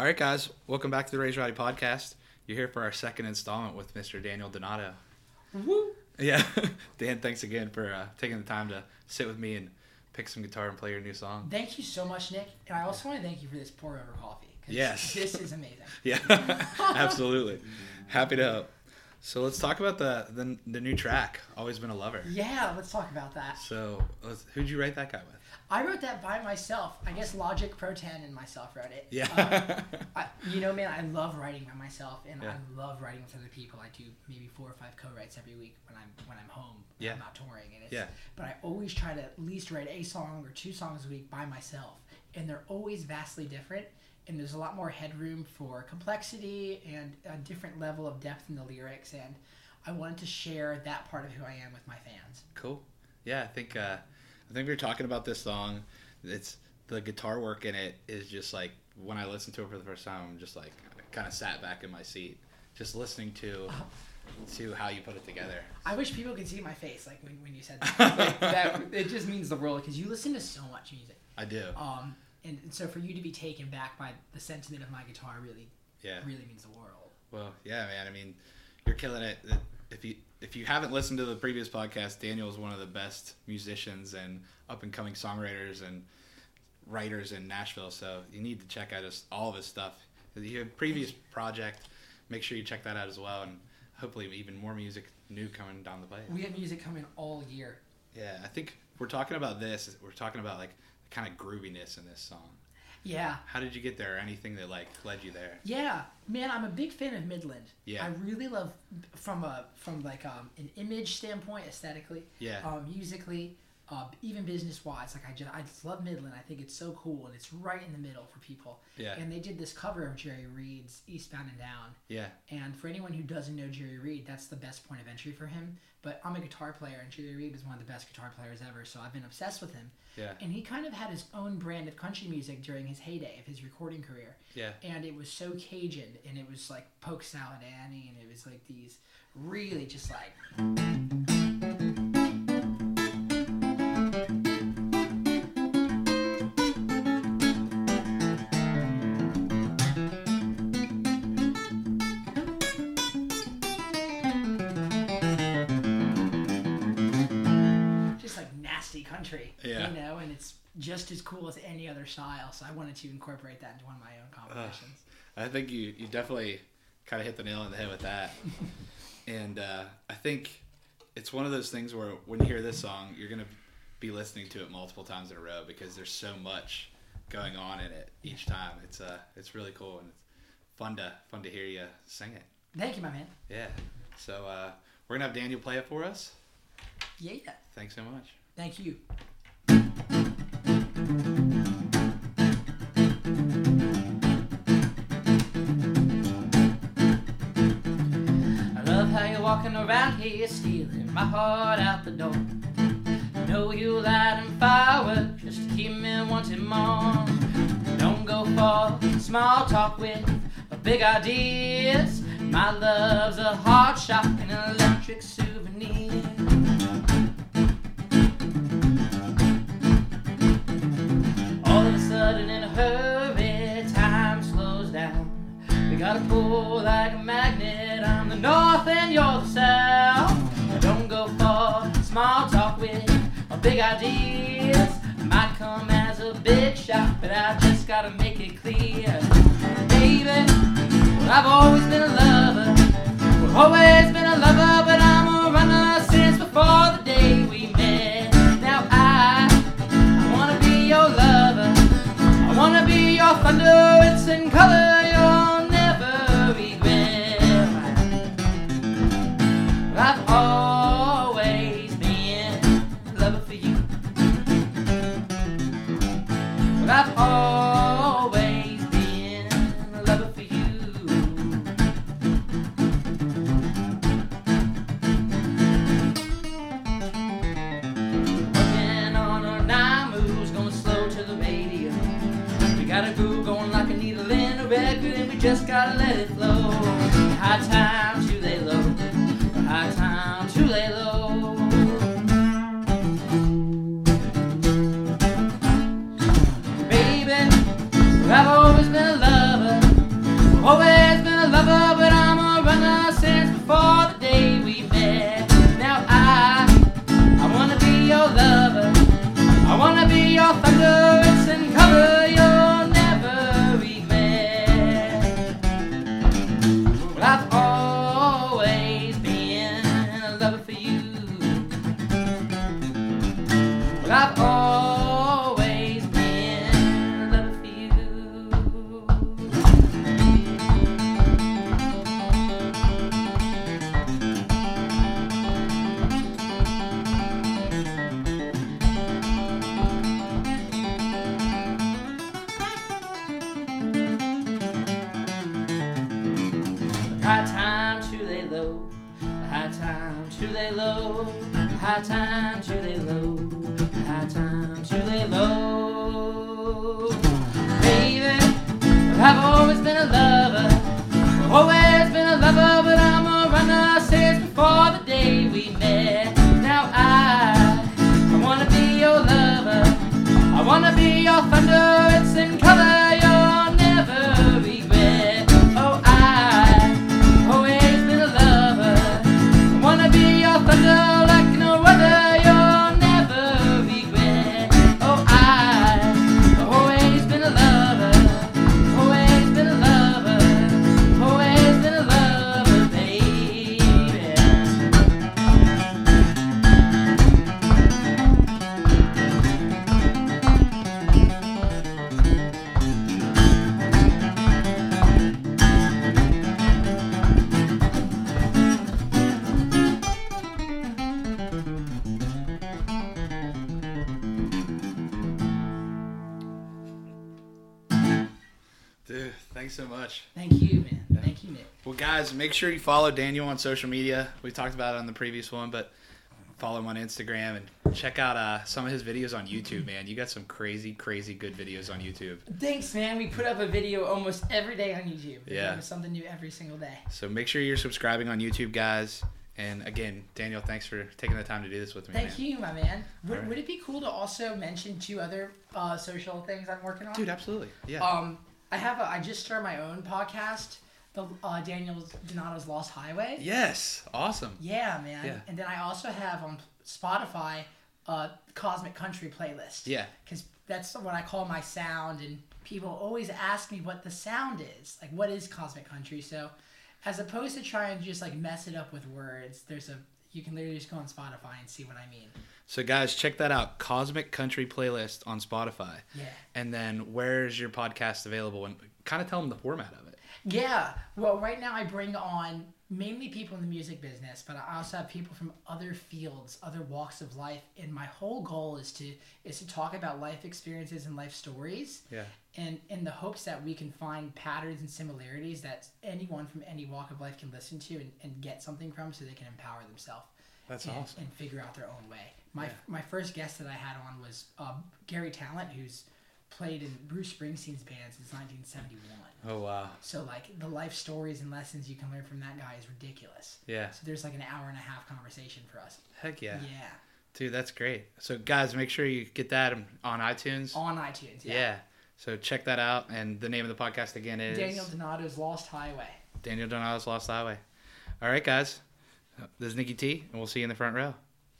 All right, guys, welcome back to the Raise Rowdy podcast. You're here for our second installment with Mr. Daniel Donato. Woo. Yeah, Dan, thanks again for uh, taking the time to sit with me and pick some guitar and play your new song. Thank you so much, Nick. And I also want to thank you for this pour over coffee. 'cause Yes. This is amazing. Yeah, absolutely. Happy to help. So let's talk about the, the the new track, "Always Been a Lover." Yeah, let's talk about that. So, let's, who'd you write that guy with? I wrote that by myself. I guess Logic Pro 10 and myself wrote it. Yeah. Uh, I, you know, man, I love writing by myself, and Yeah. I love writing with other people. I do maybe four or five co-writes every week when I'm when I'm home. when Yeah. I'm not touring, and it's, Yeah. But I always try to at least write a song or two songs a week by myself, and they're always vastly different. And there's a lot more headroom for complexity and a different level of depth in the lyrics. And I wanted to share that part of who I am with my fans. Cool. Yeah, I think uh, I think we were talking about this song. It's the guitar work in it is just like when I listened to it for the first time, I'm just like kind of sat back in my seat, just listening to to how you put it together. I wish people could see my face, like when, when you said that. Like, that it just means the world because you listen to so much music. I do. Um, and, and so for you to be taken back by the sentiment of my guitar really, Yeah. really means the world. Well, yeah, man. I mean, you're killing it. If you if you haven't listened to the previous podcast, Daniel is one of the best musicians and up and coming songwriters and writers in Nashville. So you need to check out his, all of his stuff. Your previous project, make sure you check that out as well, and hopefully even more music new coming down the pipe. We have music coming all year. Yeah, I think we're talking about this. We're talking about like the kind of grooviness in this song. Yeah, How did you get there? Anything that like led you there? yeah, man, I'm a big fan of Midland. Yeah. I really love from a from like um, an image standpoint, aesthetically, Yeah. um, musically, uh, even business wise. Like I just I just love Midland. I think it's so cool and it's right in the middle for people. Yeah. And they did this cover of Jerry Reed's Eastbound and Down. Yeah. And for anyone who doesn't know Jerry Reed, that's the best point of entry for him. But I'm a guitar player, and Jerry Reed was one of the best guitar players ever, so I've been obsessed with him. Yeah. And he kind of had his own brand of country music during his heyday of his recording career. Yeah. And it was so Cajun, and it was like Polk Salad Annie, and it was like these really just like. Country, Yeah. you know, and it's just as cool as any other style. So I wanted to incorporate that into one of my own compositions. I think you, you definitely kind of hit the nail on the head with that. and uh, I think it's one of those things where when you hear this song, you're going to be listening to it multiple times in a row because there's so much going on in it each time. It's uh, it's really cool and it's fun to fun to hear you sing it. Thank you, my man. Yeah. So uh, we're gonna have Daniel play it for us. Yeah. Thanks so much. Thank you. I love how you're walking around here, stealing my heart out the door. Know you lighting fireworks just to keep me wanting more. Don't go for small talk with big ideas. My love's a hard shot and an electric souvenir. We gotta pull like a magnet. I'm the north and you're the south. I don't go for small talk with big ideas. Might come as a big shot, but I just gotta make it clear, baby. Well, I've always been a lover. Well, always been a lover, I've always been a lover for you. Working on our moves, going slow to the radio. We got going like a needle in a record, and we just gotta let it flow. High time I've time to lay low. High time to lay low. High time to lay low. Baby, I've always been a lover. Always been a lover, but I'm a runner since before the day we met. Now I, I wanna be your lover. I wanna be your thunder. It's in Dude, thanks so much. Thank you, man. Yeah. Thank you, Nick. Well, guys, make sure you follow Daniel on social media. We talked about it on the previous one, but follow him on Instagram and check out uh, some of his videos on YouTube, man. You got some crazy, crazy good videos on YouTube. Thanks, man. We put up a video almost every day on YouTube. We Yeah. something new every single day. So make sure you're subscribing on YouTube, guys. And again, Daniel, thanks for taking the time to do this with me, Thank man. you, my man. Would, Alright. would it be cool to also mention two other uh, social things I'm working on? Dude, absolutely. Yeah. Um, I have a. I just started my own podcast, the uh, Daniel Donato's Lost Highway. yes. Awesome. Yeah, man. Yeah. And then I also have on Spotify uh, Cosmic Country playlist. Yeah. Because that's what I call my sound, and people always ask me what the sound is. Like, what is Cosmic Country? So, as opposed to trying to just like mess it up with words, there's a you can literally just go on Spotify and see what I mean. So, guys, check that out. Cosmic Country Playlist on Spotify. Yeah. And then where's your podcast available? And kind of tell them the format of it. Yeah. Well, right now I bring on mainly people in the music business, but I also have people from other fields, other walks of life, and my whole goal is to is to talk about life experiences and life stories, Yeah. and in the hopes that we can find patterns and similarities that anyone from any walk of life can listen to and, and get something from, so they can empower themselves. That's and, awesome. and figure out their own way. My Yeah. my first guest that I had on was uh, Garry Tallent, who's played in Bruce Springsteen's band since 1971. Oh, wow. So like the life stories and lessons you can learn from that guy is ridiculous. Yeah. So there's like an hour and a half conversation for us. Heck yeah. Yeah. Dude, that's great. So, guys, make sure you get that um, on iTunes. On iTunes. yeah. Yeah. So, check that out. And the name of the podcast again is Daniel Donato's Lost Highway. Daniel Donato's Lost Highway. All right, guys. This is Nikki T, and we'll see you in the front row.